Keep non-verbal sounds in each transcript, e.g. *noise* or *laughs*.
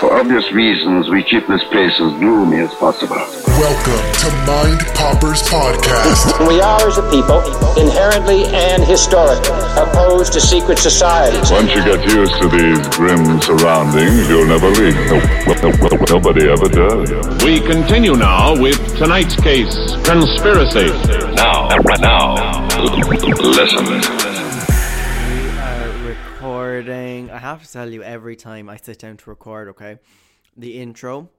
For obvious reasons, we keep this place as gloomy as possible. Welcome to Mind Poppers Podcast. *laughs* We are, as a people, inherently and historically opposed to secret societies. Once you get used to these grim surroundings, you'll never leave. No, no, no, nobody ever does. We continue now with tonight's case, conspiracy. Now, now, listen. Recording. I have to tell you every time I sit down to record, okay, the intro.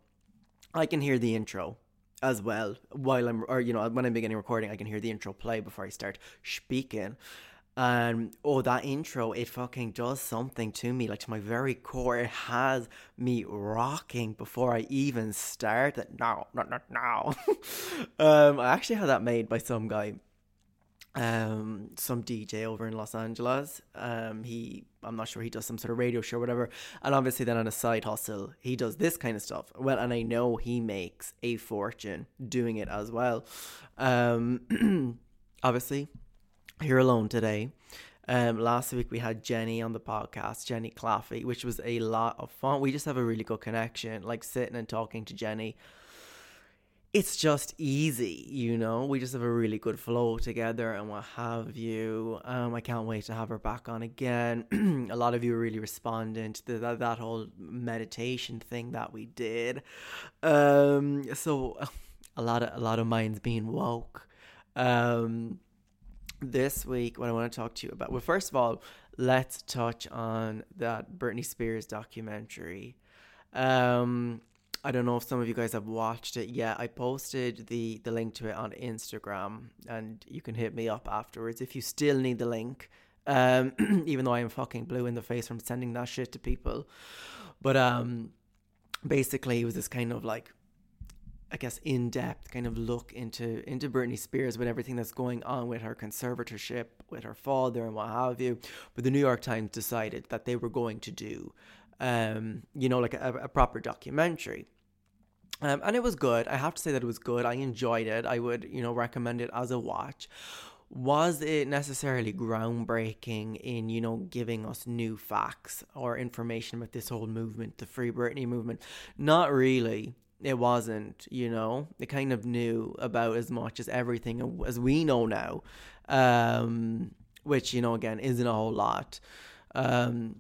I can hear the intro as well while I'm, or you know, when I'm beginning recording, I can hear the intro play before I start speaking. And oh, that intro, it fucking does something to me, like to my very core. It has me rocking before I even start. It no, no, no, no. *laughs* um, I actually had that made by some guy um some DJ over in Los Angeles. Um he I'm not sure he does some sort of radio show whatever. And obviously then on a side hustle, he does this kind of stuff. Well, and I know he makes a fortune doing it as well. Um *clears throat* obviously, here alone today. Um, last week we had Jenny on the podcast, Jenny Claffey, which was a lot of fun. We just have a really good connection, like sitting and talking to Jenny it's just easy, you know. We just have a really good flow together and what have you. Um, I can't wait to have her back on again. *clears throat* a lot of you are really responding to that, that whole meditation thing that we did. Um, so a lot of a lot of minds being woke. Um, this week, what I want to talk to you about. Well, first of all, let's touch on that Britney Spears documentary. Um, I don't know if some of you guys have watched it yet. I posted the the link to it on Instagram, and you can hit me up afterwards if you still need the link. Um, *clears throat* even though I am fucking blue in the face from sending that shit to people, but um, basically it was this kind of like, I guess, in depth kind of look into into Britney Spears with everything that's going on with her conservatorship, with her father, and what have you. But the New York Times decided that they were going to do um, you know, like a, a proper documentary. Um, and it was good. I have to say that it was good. I enjoyed it. I would, you know, recommend it as a watch. Was it necessarily groundbreaking in, you know, giving us new facts or information about this whole movement, the Free Britney movement? Not really. It wasn't, you know. It kind of knew about as much as everything as we know now, um, which, you know, again, isn't a whole lot. Um,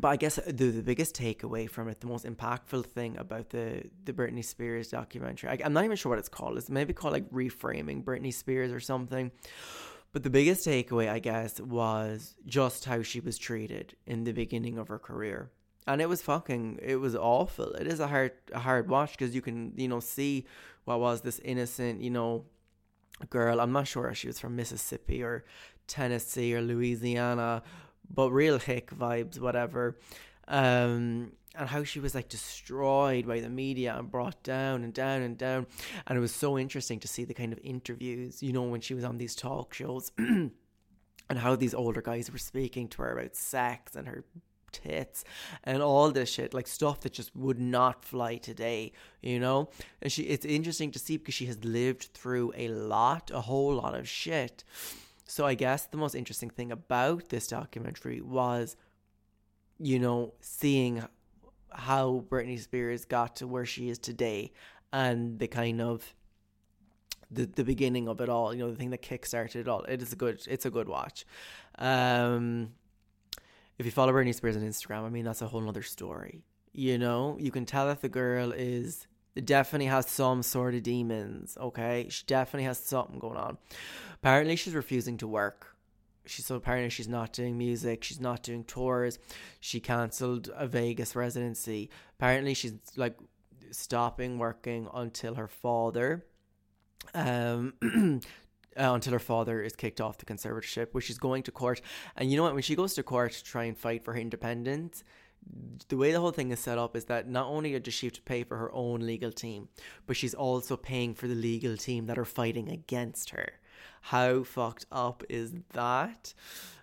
but I guess uh, the, the biggest takeaway from it, the most impactful thing about the the Britney Spears documentary, I, am not even sure what it's called. It's maybe called like reframing Britney Spears or something. But the biggest takeaway, I guess, was just how she was treated in the beginning of her career, and it was fucking, it was awful. It is a hard a hard watch because you can you know see what was this innocent you know girl. I'm not sure if she was from Mississippi or Tennessee or Louisiana but real hick vibes, whatever. Um, and how she was like destroyed by the media and brought down and down and down. And it was so interesting to see the kind of interviews, you know, when she was on these talk shows *clears throat* and how these older guys were speaking to her about sex and her tits and all this shit like stuff that just would not fly today you know and she it's interesting to see because she has lived through a lot a whole lot of shit so I guess the most interesting thing about this documentary was, you know, seeing how Britney Spears got to where she is today and the kind of the the beginning of it all, you know, the thing that kickstarted it all. It is a good it's a good watch. Um if you follow Britney Spears on Instagram, I mean that's a whole other story. You know, you can tell that the girl is definitely has some sort of demons, okay? She definitely has something going on. Apparently, she's refusing to work. She so apparently she's not doing music. She's not doing tours. She cancelled a Vegas residency. Apparently, she's like stopping working until her father um *clears throat* uh, until her father is kicked off the conservatorship, which she's going to court. And you know what? When she goes to court to try and fight for her independence, the way the whole thing is set up is that not only does she have to pay for her own legal team, but she's also paying for the legal team that are fighting against her. How fucked up is that?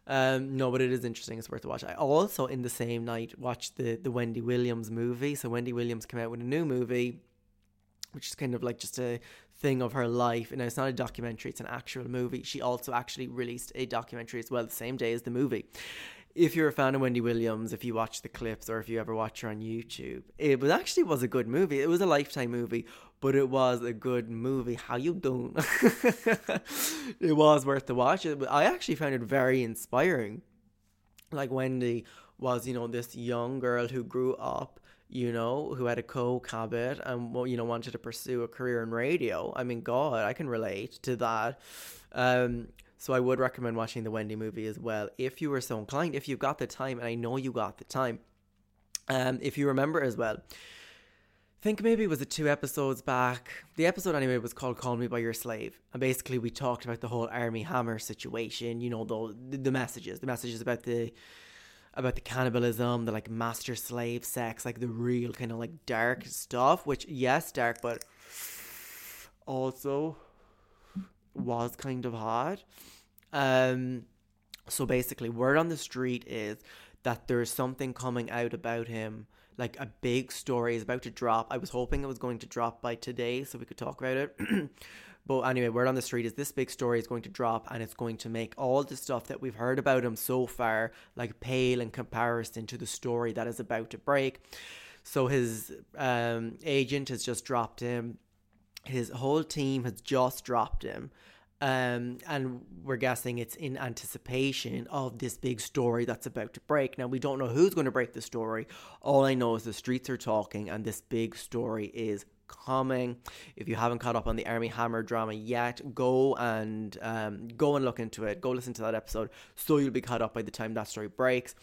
Um, no, but it is interesting. It's worth a watch. I also, in the same night, watched the the Wendy Williams movie. So Wendy Williams came out with a new movie, which is kind of like just a thing of her life. And it's not a documentary; it's an actual movie. She also actually released a documentary as well the same day as the movie if you're a fan of Wendy Williams, if you watch the clips or if you ever watch her on YouTube, it was actually was a good movie. It was a lifetime movie, but it was a good movie. How you doing? *laughs* it was worth the watch. I actually found it very inspiring. Like Wendy was, you know, this young girl who grew up, you know, who had a coke habit and you know wanted to pursue a career in radio. I mean, God, I can relate to that. Um, so I would recommend watching the Wendy movie as well if you were so inclined, if you've got the time, and I know you got the time. Um, if you remember as well, think maybe it was it two episodes back. The episode anyway was called "Call Me by Your Slave," and basically we talked about the whole Armie Hammer situation. You know the the messages, the messages about the about the cannibalism, the like master slave sex, like the real kind of like dark stuff. Which yes, dark, but also was kind of hard. Um, so basically, word on the street is that there's something coming out about him, like a big story is about to drop. I was hoping it was going to drop by today so we could talk about it. *clears throat* but anyway, word on the street is this big story is going to drop and it's going to make all the stuff that we've heard about him so far like pale in comparison to the story that is about to break. So his um, agent has just dropped him. His whole team has just dropped him um, and we're guessing it's in anticipation of this big story that's about to break. Now, we don't know who's going to break the story. All I know is the streets are talking, and this big story is coming. If you haven't caught up on the Armie Hammer drama yet, go and um, go and look into it. Go listen to that episode, so you'll be caught up by the time that story breaks.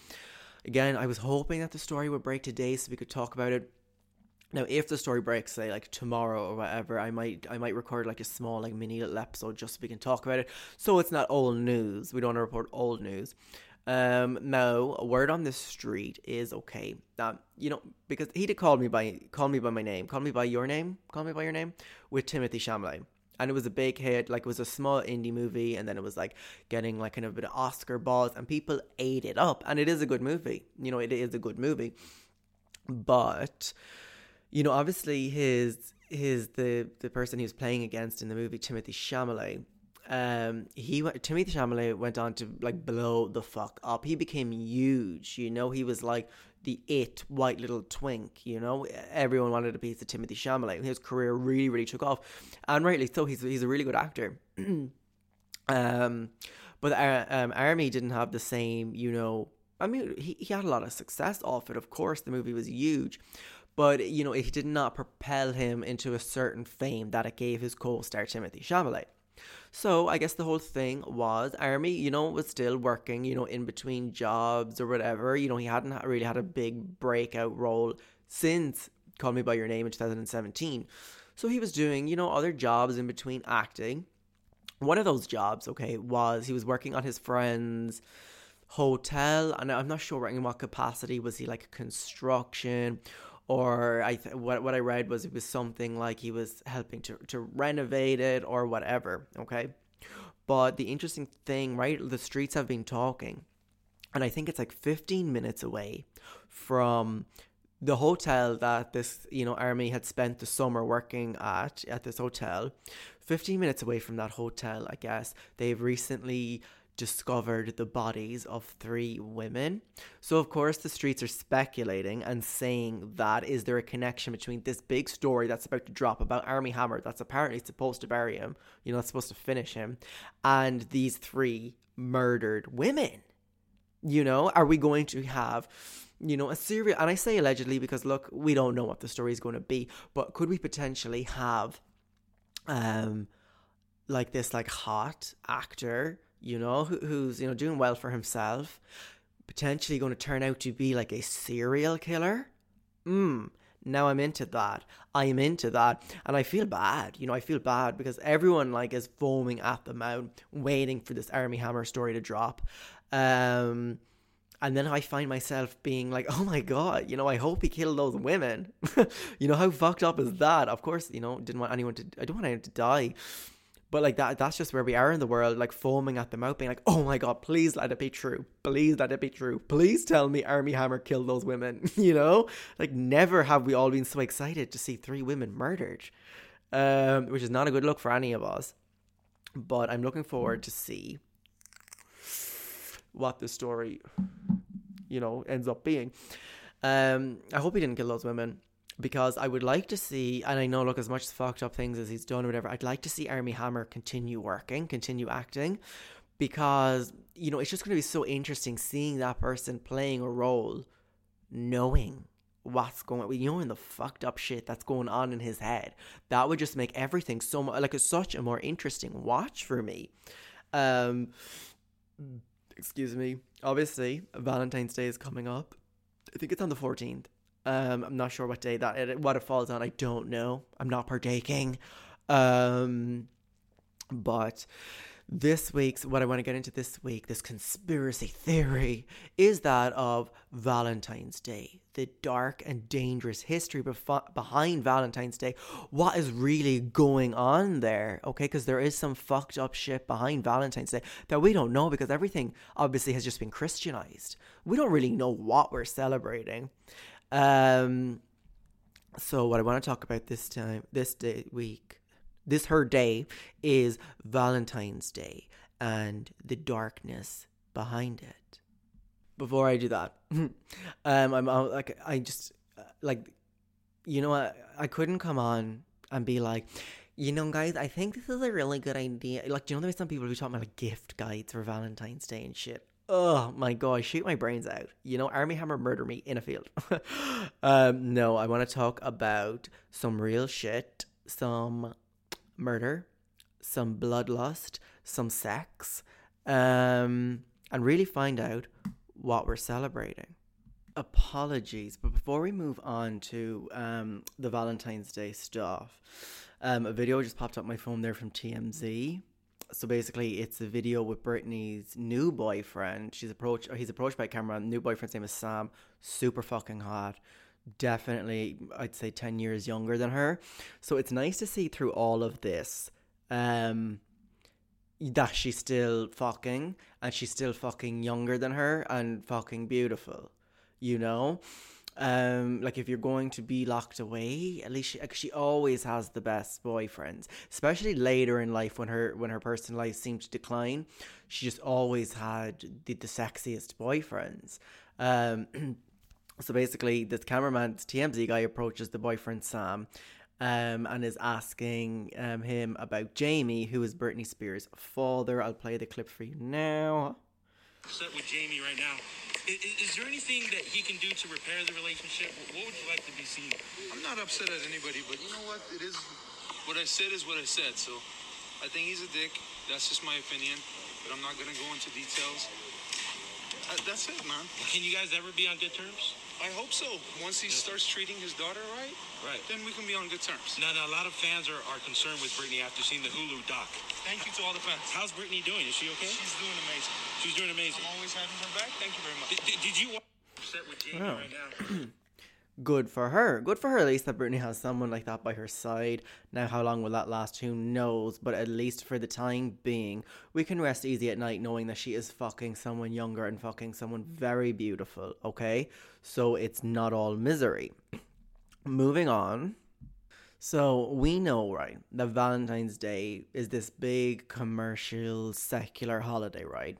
Again, I was hoping that the story would break today so we could talk about it. Now, if the story breaks, say like tomorrow or whatever, I might I might record like a small like mini little episode just so we can talk about it. So it's not old news. We don't want to report old news. Um, now, a word on the street is okay. Now, you know, because he did call me by call me by my name, call me by your name, call me by your name with Timothée Chalamet. And it was a big hit, like it was a small indie movie, and then it was like getting like kind of a bit of Oscar buzz, and people ate it up. And it is a good movie, you know, it is a good movie. But you know, obviously his his the the person he was playing against in the movie Timothée Chalamet. Um, he went. Timothée Chalamet went on to like blow the fuck up. He became huge. You know, he was like the it white little twink. You know, everyone wanted a piece of Timothée Chalamet. His career really, really took off, and rightly so. He's he's a really good actor. *clears throat* um, but uh, um, Armie didn't have the same. You know, I mean, he he had a lot of success off it. Of course, the movie was huge, but you know it did not propel him into a certain fame that it gave his co-star Timothée Chalamet. So I guess the whole thing was Armie, you know, was still working, you know, in between jobs or whatever. You know, he hadn't really had a big breakout role since Call Me by Your Name in 2017. So he was doing, you know, other jobs in between acting. One of those jobs, okay, was he was working on his friend's hotel, and I'm not sure in what capacity was he like construction or I th- what what I read was it was something like he was helping to to renovate it or whatever. Okay, but the interesting thing, right? The streets have been talking, and I think it's like 15 minutes away from the hotel that this you know Armie had spent the summer working at at this hotel 15 minutes away from that hotel i guess they've recently discovered the bodies of three women. So, of course, the streets are speculating and saying that is there a connection between this big story that's about to drop about Armie Hammer, that's apparently supposed to bury him, you know, that's supposed to finish him, and these three murdered women? You know, are we going to have, you know, a serial? And I say allegedly because, look, we don't know what the story is going to be, but could we potentially have, um, like this, like hot actor you know, who, who's, you know, doing well for himself, potentially going to turn out to be like a serial killer. Hmm. Now I'm into that. I am into that. And I feel bad. You know, I feel bad because everyone like is foaming at the mouth, waiting for this Armie Hammer story to drop. Um and then I find myself being like, oh my god, you know, I hope he killed those women. *laughs* you know, how fucked up is that? Of course, you know, didn't want anyone to I don't want anyone to die. But like that that's just where we are in the world, like foaming at the mouth, being like, Oh my god, please let it be true. Please let it be true. Please tell me Armie Hammer killed those women. *laughs* you know? Like never have we all been so excited to see three women murdered. Um, which is not a good look for any of us. But I'm looking forward to see what the story, you know, ends up being. Um, I hope he didn't kill those women because I would like to see, and I know, look, as much fucked up things as he's done or whatever, I'd like to see Armie Hammer continue working, continue acting, because, you know, it's just going to be so interesting seeing that person playing a role, knowing what's going you know the fucked up shit that's going on in his head. That would just make everything so much like it's such a more interesting watch for me. Um excuse me. Obviously valentine's day is coming up. I think it's on the 14th um, I'm not sure what day that it, what it falls on. I don't know. I'm not partaking. Um, but this week's what I want to get into this week, this conspiracy theory, is that of Valentine's Day, the dark and dangerous history behind Valentine's Day. What is really going on there? Okay, because there is some fucked up shit behind Valentine's Day that we don't know because everything obviously has just been Christianized. We don't really know what we're celebrating. Um, so what I want to talk about this time, this day week, this her day is Valentine's Day and the darkness behind it. Before I do that, *laughs* um, I'm like I just uh, like you know what I couldn't come on and be like. You know, guys, I think this is a really good idea. Like, do you know, there's some people who talk about like gift guides for Valentine's Day and shit oh my god, shoot my brains out. You know, Armie Hammer murder me in a field. *laughs* um, no, I want to talk about some real shit, some murder, some bloodlust, some sex, um, and really find out what we're celebrating. Apologies, but before we move on to um, the Valentine's Day stuff, um, a video just popped up my phone there from TMZ so basically it's a video with Britney's new boyfriend. She's approached he's approached by camera. New boyfriend's name is Sam. Super fucking hot. Definitely I'd say 10 years younger than her. So it's nice to see through all of this um that she's still fucking and she's still fucking younger than her and fucking beautiful. You know? Um like if you're going to be locked away at least she, she always has the best boyfriends especially later in life when her when her personal life seemed to decline she just always had the, the sexiest boyfriends um *clears throat* so basically this cameraman tmz guy approaches the boyfriend sam um, and is asking um, him about Jamie, who is Britney Spears' father. I'll play the clip for you now. Set with Jamie right now. Is, is, there anything that he can do to repair the relationship? What would you like to be seen? I'm not upset at anybody, but you know what? It is what I said is what I said. So I think he's a dick. That's just my opinion. But I'm not gonna go into details. Uh, that's it, man. Can you guys ever be on good terms? I hope so. Once he starts treating his daughter right, right, then we can be on good terms. Now, now a lot of fans are, are concerned with Britney after seeing the Hulu doc. Thank you to all the fans. How's Britney doing? Is she okay? She's doing amazing. She's doing amazing. I'm always having her back. Thank you very much. Did, did, did you set with Jamie right now? *clears throat* good for her. Good for her at least that Britney has someone like that by her side. Now, how long will that last? Who knows? But at least for the time being, we can rest easy at night knowing that she is fucking someone younger and fucking someone very beautiful, okay? So it's not all misery. *clears throat* Moving on. So we know, right, that Valentine's Day is this big commercial secular holiday, right?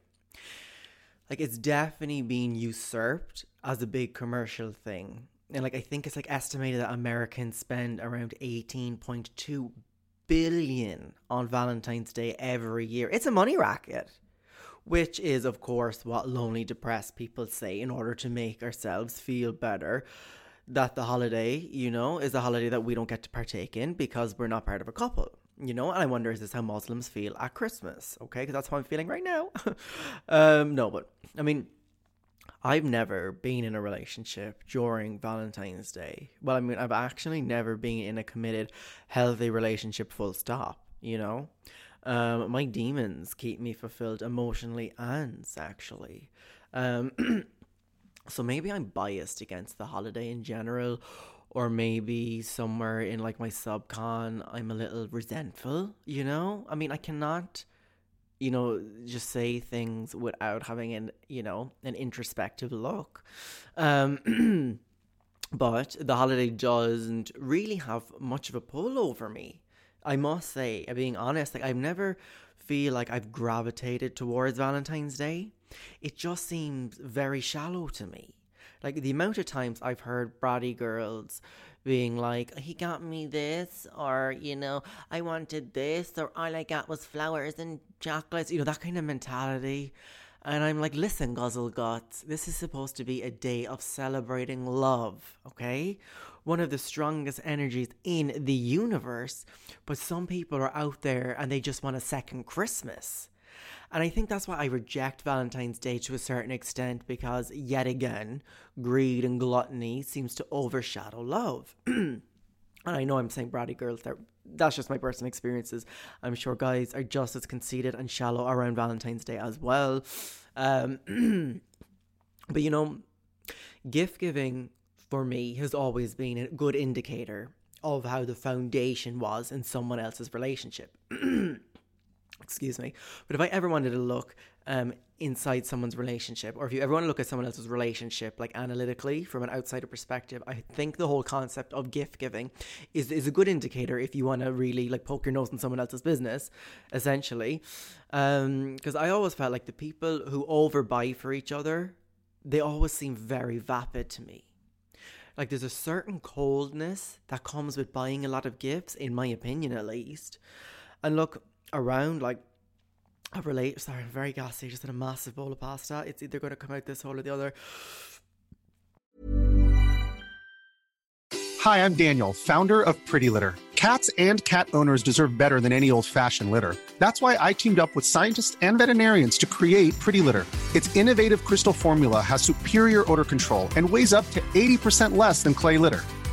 Like it's definitely being usurped as a big commercial thing and like I think it's like estimated that Americans spend around 18.2 billion on Valentine's Day every year. It's a money racket. Which is, of course, what lonely, depressed people say in order to make ourselves feel better. That the holiday, you know, is a holiday that we don't get to partake in because we're not part of a couple. You know, and I wonder is this how Muslims feel at Christmas? Okay, because that's how I'm feeling right now. *laughs* um, no, but I mean, I've never been in a relationship during Valentine's Day. Well, I mean, I've actually never been in a committed, healthy relationship, full stop, you know? Um, my demons keep me fulfilled emotionally and sexually. Um, *clears throat* so maybe I'm biased against the holiday in general, or maybe somewhere in like my subcon, I'm a little resentful, you know? I mean, I cannot you know, just say things without having an, you know, an introspective look. Um, *clears throat* but the holiday doesn't really have much of a pull over me. I must say, being honest, like I've never feel like I've gravitated towards Valentine's Day. It just seems very shallow to me. Like the amount of times I've heard bratty girls being like, he got me this, or, you know, I wanted this, or all I got was flowers and chocolates, you know, that kind of mentality. And I'm like, listen, Guzzle Guts, this is supposed to be a day of celebrating love, okay? One of the strongest energies in the universe. But some people are out there and they just want a second Christmas. And I think that's why I reject Valentine's Day to a certain extent because, yet again, greed and gluttony seems to overshadow love. *clears throat* and I know I'm saying bratty girls there. That's just my personal experiences. I'm sure guys are just as conceited and shallow around Valentine's Day as well. Um, *clears throat* but you know, gift giving for me has always been a good indicator of how the foundation was in someone else's relationship. *clears throat* excuse me. But if I ever wanted to look um, inside someone's relationship, or if you ever want to look at someone else's relationship, like analytically from an outsider perspective, I think the whole concept of gift giving is is a good indicator if you want to really like poke your nose in someone else's business, essentially. Because um, I always felt like the people who overbuy for each other, they always seem very vapid to me. Like there's a certain coldness that comes with buying a lot of gifts, in my opinion, at least. And look, around like a relate sorry I'm very gassy just in a massive bowl of pasta. It's either going to come out this hole or the other. Hi I'm Daniel founder of Pretty Litter. Cats and cat owners deserve better than any old-fashioned litter. That's why I teamed up with scientists and veterinarians to create Pretty Litter. Its innovative crystal formula has superior odor control and weighs up to 80% less than clay litter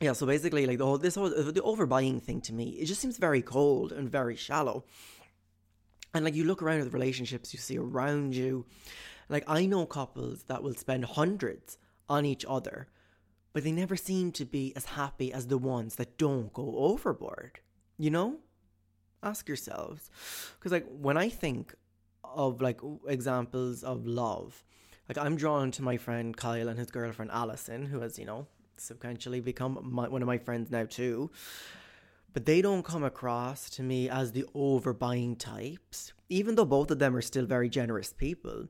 yeah, so basically, like the whole this whole the overbuying thing to me, it just seems very cold and very shallow. And like you look around at the relationships you see around you, like I know couples that will spend hundreds on each other, but they never seem to be as happy as the ones that don't go overboard. You know? Ask yourselves. Because like when I think of like examples of love, like I'm drawn to my friend Kyle and his girlfriend Allison, who has, you know, substantially become my, one of my friends now too. But they don't come across to me as the overbuying types, even though both of them are still very generous people.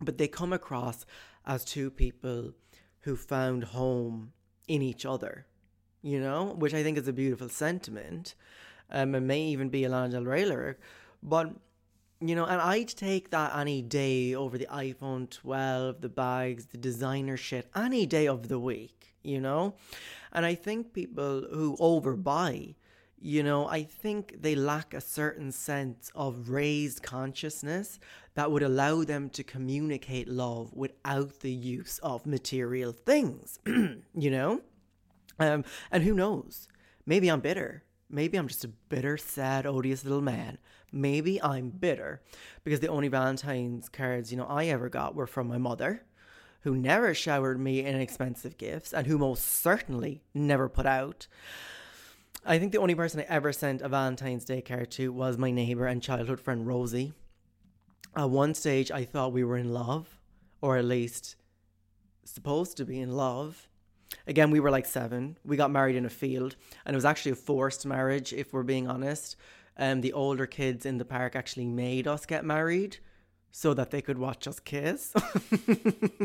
But they come across as two people who found home in each other, you know, which I think is a beautiful sentiment. Um, it may even be a Lana Del Rey lyric, but you know, and I'd take that any day over the iPhone 12, the bags, the designer shit, any day of the week you know? And I think people who overbuy, you know, I think they lack a certain sense of raised consciousness that would allow them to communicate love without the use of material things, *clears throat* you know? Um, and who knows? Maybe I'm bitter. Maybe I'm just a bitter, sad, odious little man. Maybe I'm bitter because the only Valentine's cards, you know, I ever got were from my mother who never showered me in expensive gifts and who most certainly never put out. I think the only person I ever sent a Valentine's Day card to was my neighbor and childhood friend Rosie. At one stage, I thought we were in love, or at least supposed to be in love. Again, we were like seven. We got married in a field, and it was actually a forced marriage, if we're being honest. Um, the older kids in the park actually made us get married so that they could watch us kiss. *laughs*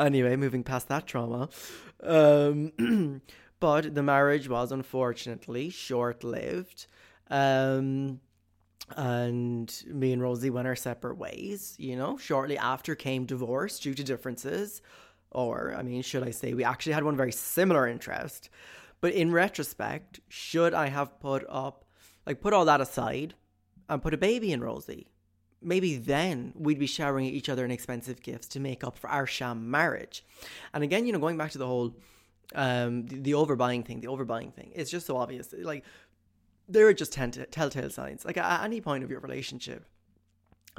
anyway, moving past that trauma. Um, *clears throat* but the marriage was unfortunately short lived. Um, and me and Rosie went our separate ways, you know. Shortly after came divorce due to differences. Or, I mean, should I say, we actually had one very similar interest. But in retrospect, should I have put up, like, put all that aside and put a baby in Rosie? Maybe then we'd be showering each other in expensive gifts to make up for our sham marriage. And again, you know, going back to the whole um the, the overbuying thing, the overbuying thing, it's just so obvious. Like there are just telltale signs. Like at any point of your relationship,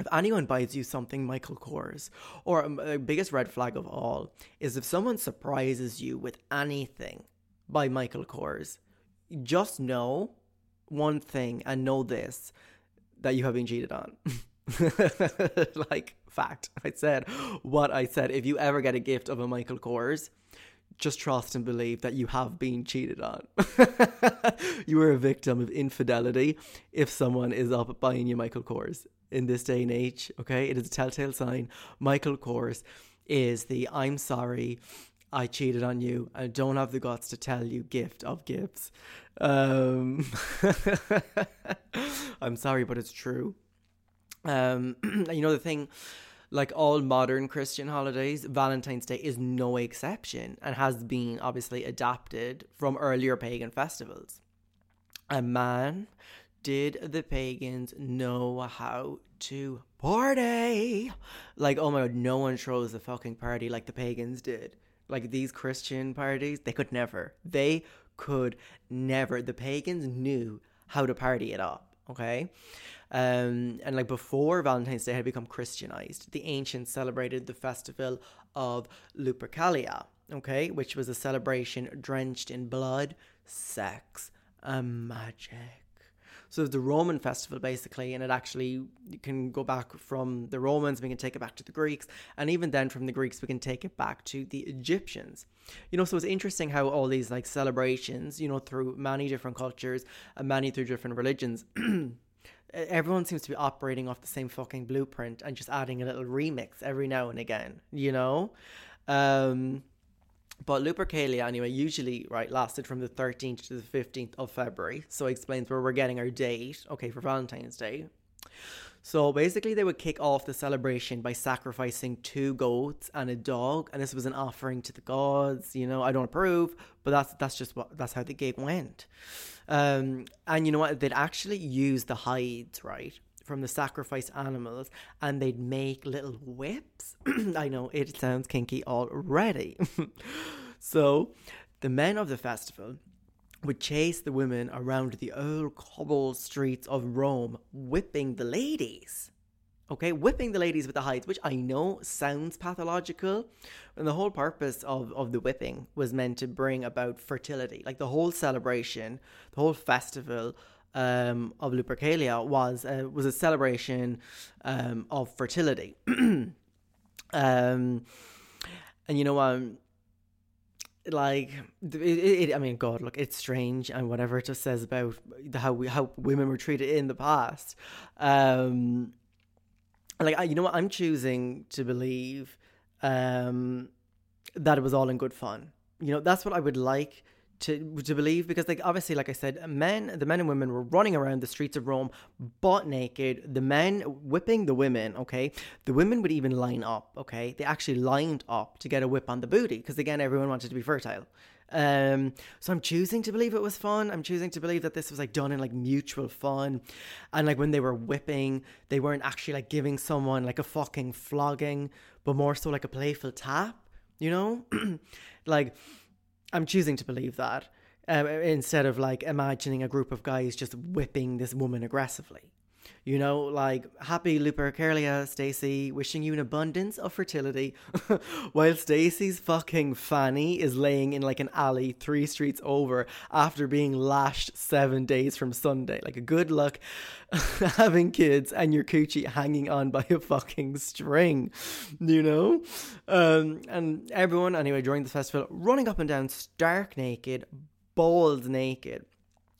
if anyone buys you something Michael Kors, or um, the biggest red flag of all is if someone surprises you with anything by Michael Kors, just know one thing and know this that you have been cheated on. *laughs* *laughs* like fact. I said what I said. If you ever get a gift of a Michael Kors, just trust and believe that you have been cheated on. *laughs* you are a victim of infidelity if someone is up buying you Michael Kors in this day and age. Okay, it is a telltale sign. Michael Kors is the I'm sorry. I cheated on you. I don't have the guts to tell you gift of gifts. Um, *laughs* I'm sorry, but it's true. Um, *clears throat* you know the thing, like all modern Christian holidays, Valentine's Day is no exception and has been obviously adapted from earlier pagan festivals. A man, did the pagans know how to party? Like, oh my god, no one throws a fucking party like the pagans did. Like these Christian parties, they could never. They could never. The pagans knew how to party it up, okay? Um, and like before Valentine's Day had become Christianized, the ancients celebrated the festival of Lupercalia, okay, which was a celebration drenched in blood, sex, and magic. So the Roman festival basically, and it actually can go back from the Romans, we can take it back to the Greeks, and even then from the Greeks we can take it back to the Egyptians. You know, so it's interesting how all these like celebrations, you know, through many different cultures and many through different religions *clears throat* everyone seems to be operating off the same fucking blueprint and just adding a little remix every now and again, you know? Um, but Lupercalia, anyway, usually, right, lasted from the 13th to the 15th of February. So it explains where we're getting our date, okay, for Valentine's Day. So basically, they would kick off the celebration by sacrificing two goats and a dog, and this was an offering to the gods. You know, I don't approve, but that's that's just what that's how the gig went. Um, and you know what? They'd actually use the hides, right? From the sacrificed animals, and they'd make little whips. *clears throat* I know it sounds kinky already. *laughs* so, the men of the festival would chase the women around the old cobbled streets of Rome, whipping the ladies. Okay, whipping the ladies with the hides, which I know sounds pathological. And the whole purpose of, of the whipping was meant to bring about fertility. Like the whole celebration, the whole festival um, of Lupercalia was uh, was a celebration um, of fertility. *clears throat* um, and you know, um, like it, it, I mean, God, look, it's strange and whatever it just says about how we how women were treated in the past. Um, like I, you know what, I'm choosing to believe um, that it was all in good fun. You know, that's what I would like to to believe because like obviously like I said men the men and women were running around the streets of Rome butt naked the men whipping the women okay? The women would even line up okay? They actually lined up to get a whip on the booty because again everyone wanted to be fertile um, so I'm choosing to believe it was fun. I'm choosing to believe that this was like done in like mutual fun. And like when they were whipping, they weren't actually like giving someone like a fucking flogging, but more so like a playful tap, you know? *clears throat* like I'm choosing to believe that uh, instead of like imagining a group of guys just whipping this woman aggressively. You know, like happy Lupercalia, Stacy, wishing you an abundance of fertility, *laughs* while Stacy's fucking fanny is laying in like an alley three streets over after being lashed seven days from Sunday. Like a good luck *laughs* having kids and your coochie hanging on by a fucking string, you know? Um, and everyone, anyway, during the festival, running up and down stark naked, balls naked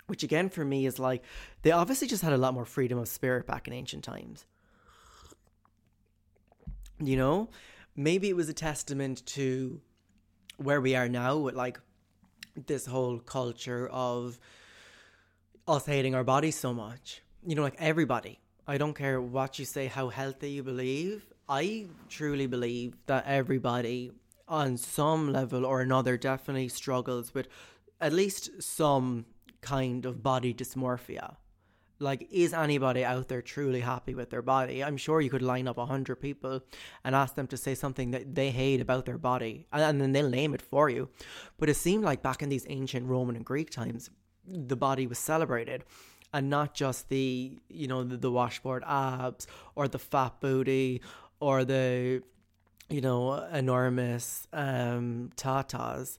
which again for me is like they obviously just had a lot more freedom of spirit back in ancient times. You know, maybe it was a testament to where we are now with like this whole culture of us hating our bodies so much. You know, like everybody. I don't care what you say, how healthy you believe. I truly believe that everybody on some level or another definitely struggles with at least some kind of body dysmorphia. Like, is anybody out there truly happy with their body? I'm sure you could line up a hundred people and ask them to say something that they hate about their body, and, and then they'll name it for you. But it seemed like back in these ancient Roman and Greek times, the body was celebrated and not just the you know the, the, washboard abs or the fat booty or the you know enormous um tatas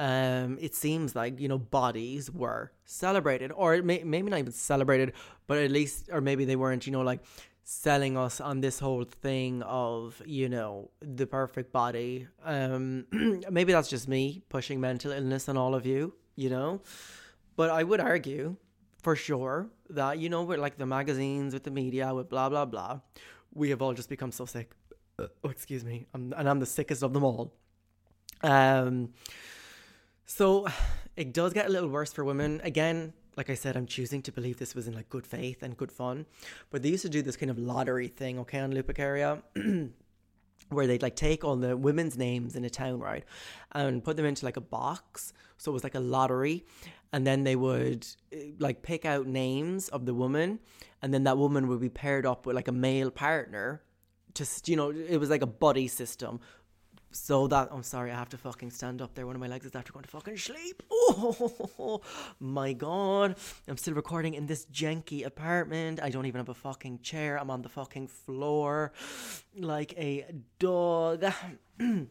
um, it seems like you know bodies were celebrated, or may, maybe not even celebrated, but at least, or maybe they weren't. You know, like selling us on this whole thing of you know the perfect body. Um, *clears throat* maybe that's just me pushing mental illness on all of you. You know, but I would argue for sure that you know with like the magazines, with the media, with blah blah blah, we have all just become so sick. Uh, oh, excuse me, I'm, and I'm the sickest of them all. Um so *sighs* it does get a little worse for women. Again, like I said, I'm choosing to believe this was in like good faith and good fun. But they used to do this kind of lottery thing, okay, on Lupercalia. *clears throat* where they'd like take all the women's names in a town, right, and put them into like a box. So it was like a lottery, and then they would eh, like pick out names of the woman, and then that woman would be paired up with like a male partner. Just you know, it was like a buddy system so that I'm sorry, I have to fucking stand up there. One of my legs is after going to fucking sleep. Oh *laughs* my god. I'm still recording in this janky apartment. I don't even have a fucking chair. I'm on the fucking floor like a dog. *clears throat* oh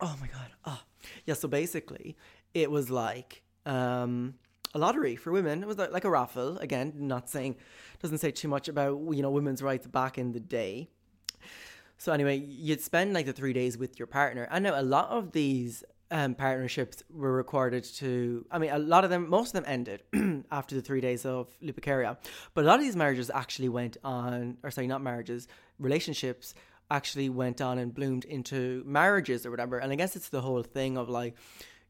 my god. Oh. Yeah, so basically it was like um a lottery for women. It was like a raffle. Again, not saying doesn't say too much about you know women's rights back in the day. So anyway, you'd spend like the three days with your partner. I know a lot of these um, partnerships were recorded to. I mean, a lot of them, most of them ended *clears throat* after the three days of Lupercalia. But a lot of these marriages actually went on, or sorry, not marriages, relationships actually went on and bloomed into marriages or whatever. And I guess it's the whole thing of like,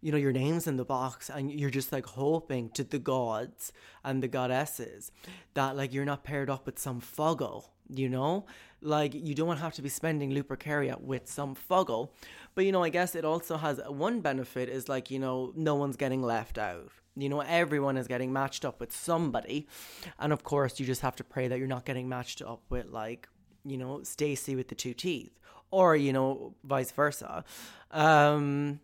you know, your name's in the box and you're just like hoping to the gods and the goddesses that like you're not paired up with some fuggle, you know? Like you don't have to be spending Lupercalia with some fuggle. But you know, I guess it also has one benefit is like, you know, no one's getting left out. You know, everyone is getting matched up with somebody. And of course, you just have to pray that you're not getting matched up with like, you know, Stacy with the two teeth or, you know, vice versa. Um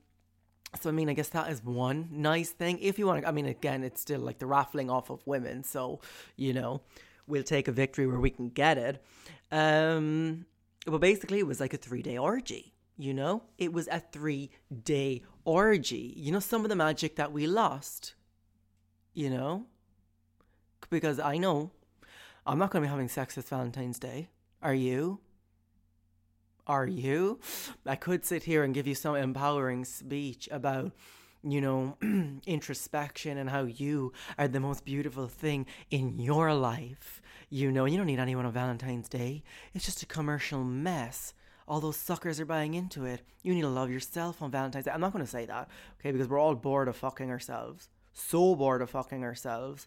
so I mean, I guess that is one nice thing. If you want to, I mean, again, it's still like the raffling off of women. So you know, we'll take a victory where we can get it. Um, but basically, it was like a three day orgy. You know, it was a three day orgy. You know, some of the magic that we lost. You know, because I know I'm not going to be having sex this Valentine's Day. Are you? Are you? I could sit here and give you some empowering speech about you know, *clears throat* introspection and how you are the most beautiful thing in your life. You know, you don't need anyone on Valentine's Day. It's just a commercial mess. All those suckers are buying into it. You need to love yourself on Valentine's Day. I'm not going to say that, okay, because we're all bored of fucking ourselves. So bored of fucking ourselves.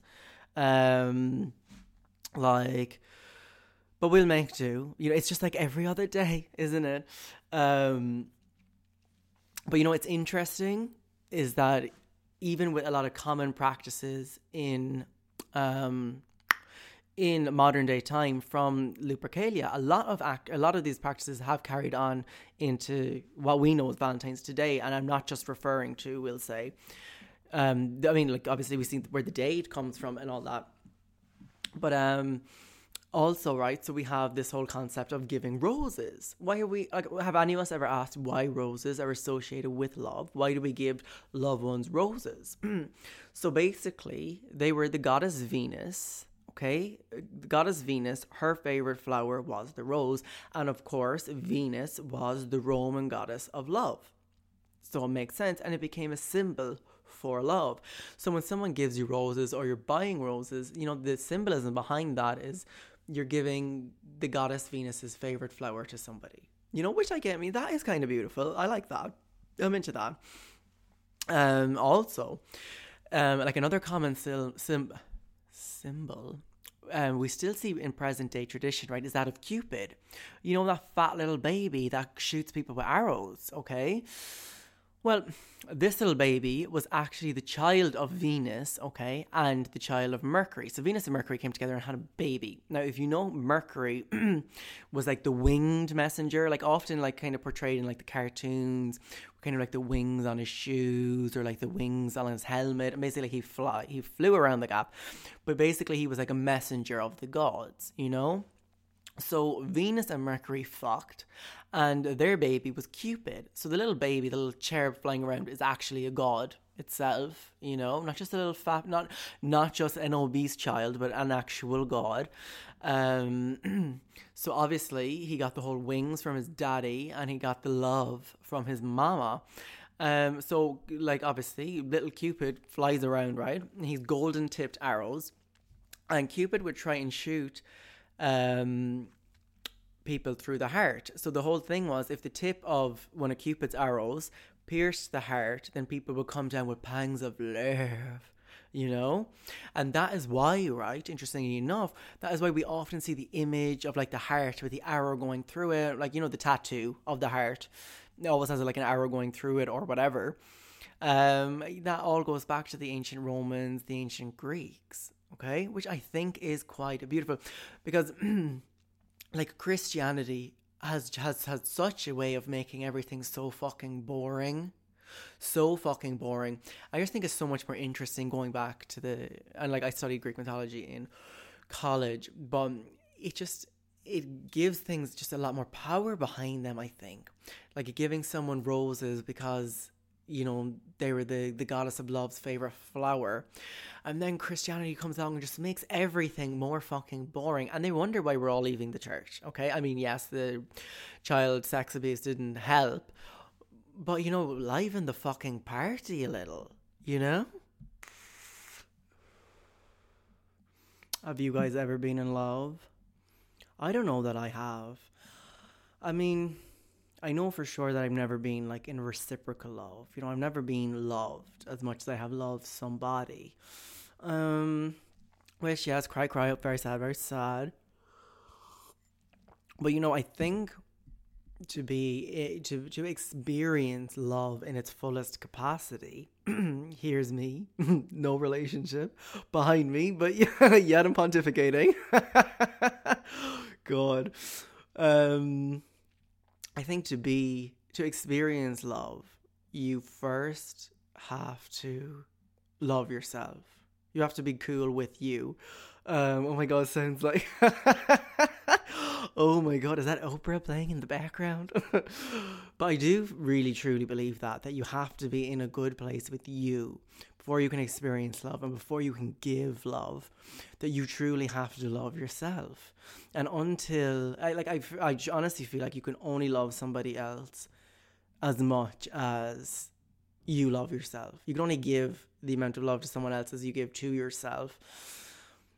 Um, like, but we'll make do. You know, it's just like every other day, *laughs* isn't it? Um, but you know, it's interesting is that even with a lot of common practices in um, in modern day time from Lupercalia, a lot of act, a lot of these practices have carried on into what we know as Valentine's today, and I'm not just referring to, we'll say, um, I mean, like obviously we see where the date comes from and all that, but um, also, right, so we have this whole concept of giving roses. Why are we, like, have any of us ever asked why roses are associated with love? Why do we give loved ones roses? *clears throat* so basically, they were the goddess Venus. Okay, the goddess Venus, her favorite flower was the rose, and of course, Venus was the Roman goddess of love. So it makes sense, and it became a symbol for love. So when someone gives you roses or you're buying roses, you know, the symbolism behind that is you're giving the goddess Venus's favorite flower to somebody. You know, which I get. I mean, that is kind of beautiful. I like that. I'm into that. Um, also, um, like another common sil- sim- symbol um, we still see in present day tradition, right, is that of Cupid. You know, that fat little baby that shoots people with arrows, okay? Well, this little baby was actually the child of Venus, okay, and the child of Mercury. So Venus and Mercury came together and had a baby. Now, if you know Mercury *clears throat* was like the winged messenger, like often like kind of portrayed in like the cartoons, kind of like the wings on his shoes or like the wings on his helmet. And basically, he fly he flew around the gap, but basically he was like a messenger of the gods, you know. So Venus and Mercury fucked, and their baby was Cupid. So the little baby, the little cherub flying around, is actually a god itself. You know, not just a little fat, not not just an obese child, but an actual god. Um, *clears throat* so obviously he got the whole wings from his daddy, and he got the love from his mama. Um, so like obviously little Cupid flies around, right? He's golden tipped arrows, and Cupid would try and shoot um, people through the heart. So the whole thing was if the tip of one of Cupid's arrows pierced the heart, then people would come down with pangs of love. You know, and that is why, right? Interestingly enough, that is why we often see the image of like the heart with the arrow going through it, like you know, the tattoo of the heart. It always has like an arrow going through it or whatever. Um, that all goes back to the ancient Romans, the ancient Greeks, okay, which I think is quite beautiful because *clears throat* like Christianity has has had such a way of making everything so fucking boring. So fucking boring. I just think it's so much more interesting going back to the and like I studied Greek mythology in college, but it just it gives things just a lot more power behind them, I think. Like giving someone roses because you know, they were the, the goddess of love's favorite flower. And then Christianity comes along and just makes everything more fucking boring. And they wonder why we're all leaving the church. Okay. I mean, yes, the child sex abuse didn't help, but you know, liven the fucking party a little, you know? Have you guys ever been in love? I don't know that I have. I mean, I know for sure that I've never been like in reciprocal love. You know, I've never been loved as much as I have loved somebody. Um, which yes, cry, cry, up, very sad, very sad. But you know, I think to be eh, to to experience love in its fullest capacity. *clears throat* Here's me, *laughs* no relationship behind me, but yeah, *laughs* yet I'm pontificating. *laughs* God, um I think to be to experience love, you first have to love yourself. You have to be cool with you. Um, oh my god, it sounds like. *laughs* oh my god, is that Oprah playing in the background? *laughs* but I do really truly believe that that you have to be in a good place with you before you can experience love and before you can give love that you truly have to love yourself. And until I like I, I honestly feel like you can only love somebody else as much as you love yourself. You can only give the amount of love to someone else as you give to yourself.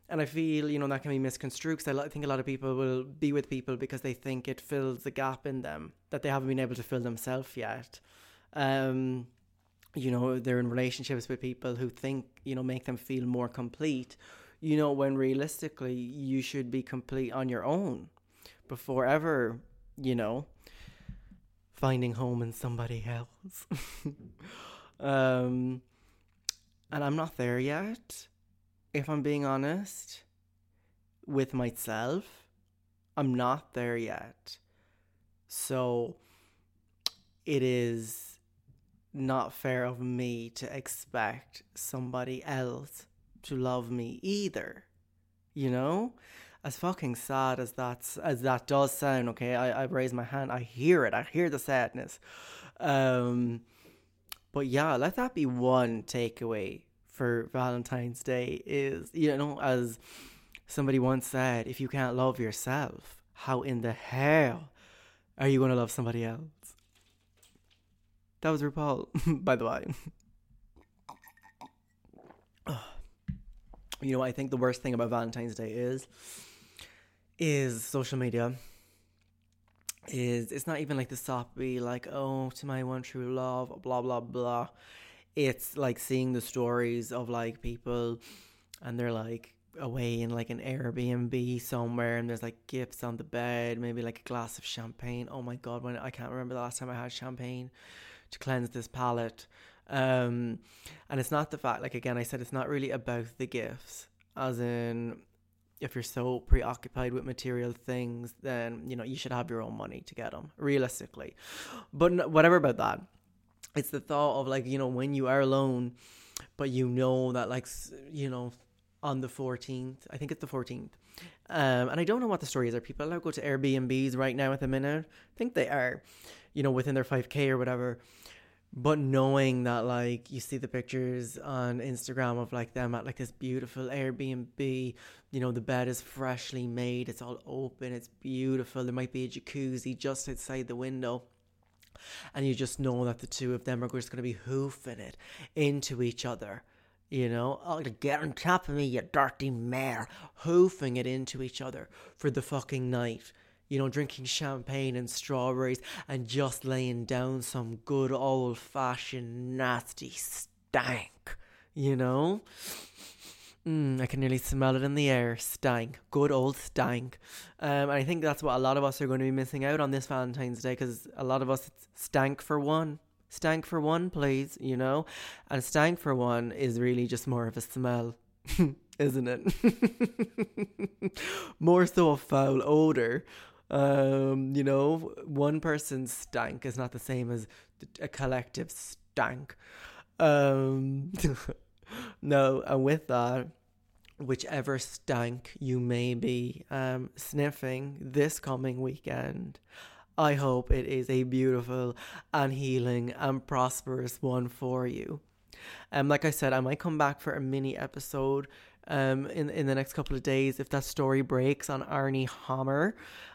And I feel, you know, that can be misconstrued because I think a lot of people will be with people because they think it fills a gap in them that they haven't been able to fill themselves yet. Um, you know they're in relationships with people who think you know make them feel more complete you know when realistically you should be complete on your own before ever you know finding home in somebody else. *laughs* Um and i'm not there yet if i'm being honest with myself i'm not there yet. So it is not fair of me to expect somebody else to love me either. You know? as fucking sad as that's as that does sound, okay, I, I raise my hand, I hear it, I hear the sadness. Um but yeah, let that be one takeaway for Valentine's Day is, you know, as somebody once said, if you can't love yourself, how in the hell are you to love somebody else? That was RuPaul, *laughs* by the way. *sighs* you know, I think the worst thing about Valentine's Day is is social media. Is it's not even like the soppy, like, oh, to my one true love, blah blah blah. It's like seeing the stories of like people and they're like away in like an Airbnb somewhere and there's like gifts on the bed, maybe like a glass of champagne. Oh my god, when I can't remember the last time I had champagne to cleanse this palate. Um, and it's not the fact, like again, I said, it's not really about the gifts, as in, if you're so preoccupied with material things, then you know you should have your own money to get them, realistically. But whatever about that, it's the thought of like you know when you are alone, but you know that like you know on the 14th, I think it's the 14th. Um, and I don't know what the story is. Are people allowed to go to Airbnbs right now at the minute? I think they are, you know, within their 5K or whatever but knowing that like you see the pictures on Instagram of like them at like this beautiful Airbnb, you know, the bed is freshly made, it's all open, it's beautiful. There might be a jacuzzi just outside the window. And you just know that the two of them are just going to be hoofing it into each other. You know, oh, get on top of me, you dirty mare, hoofing it into each other for the fucking night you know, drinking champagne and strawberries and just laying down some good old fashioned nasty stank, you know? Mm, I can nearly smell it in the air. Stank. Good old stank. Um, and I think that's what a lot of us are going to be missing out on this Valentine's Day because a lot of us stank for one. Stank for one, please, you know? And stank for one is really just more of a smell, *laughs* isn't it? *laughs* more so a foul odor um, you know, one person's stank is not the same as a collective stank. Um, *laughs* no, and with that, whichever stank you may be um, sniffing this coming weekend, I hope it is a beautiful and healing and prosperous one for you. Um, like I said, I might come back for a mini episode um, in in the next couple of days if that story breaks on Armie Hammer.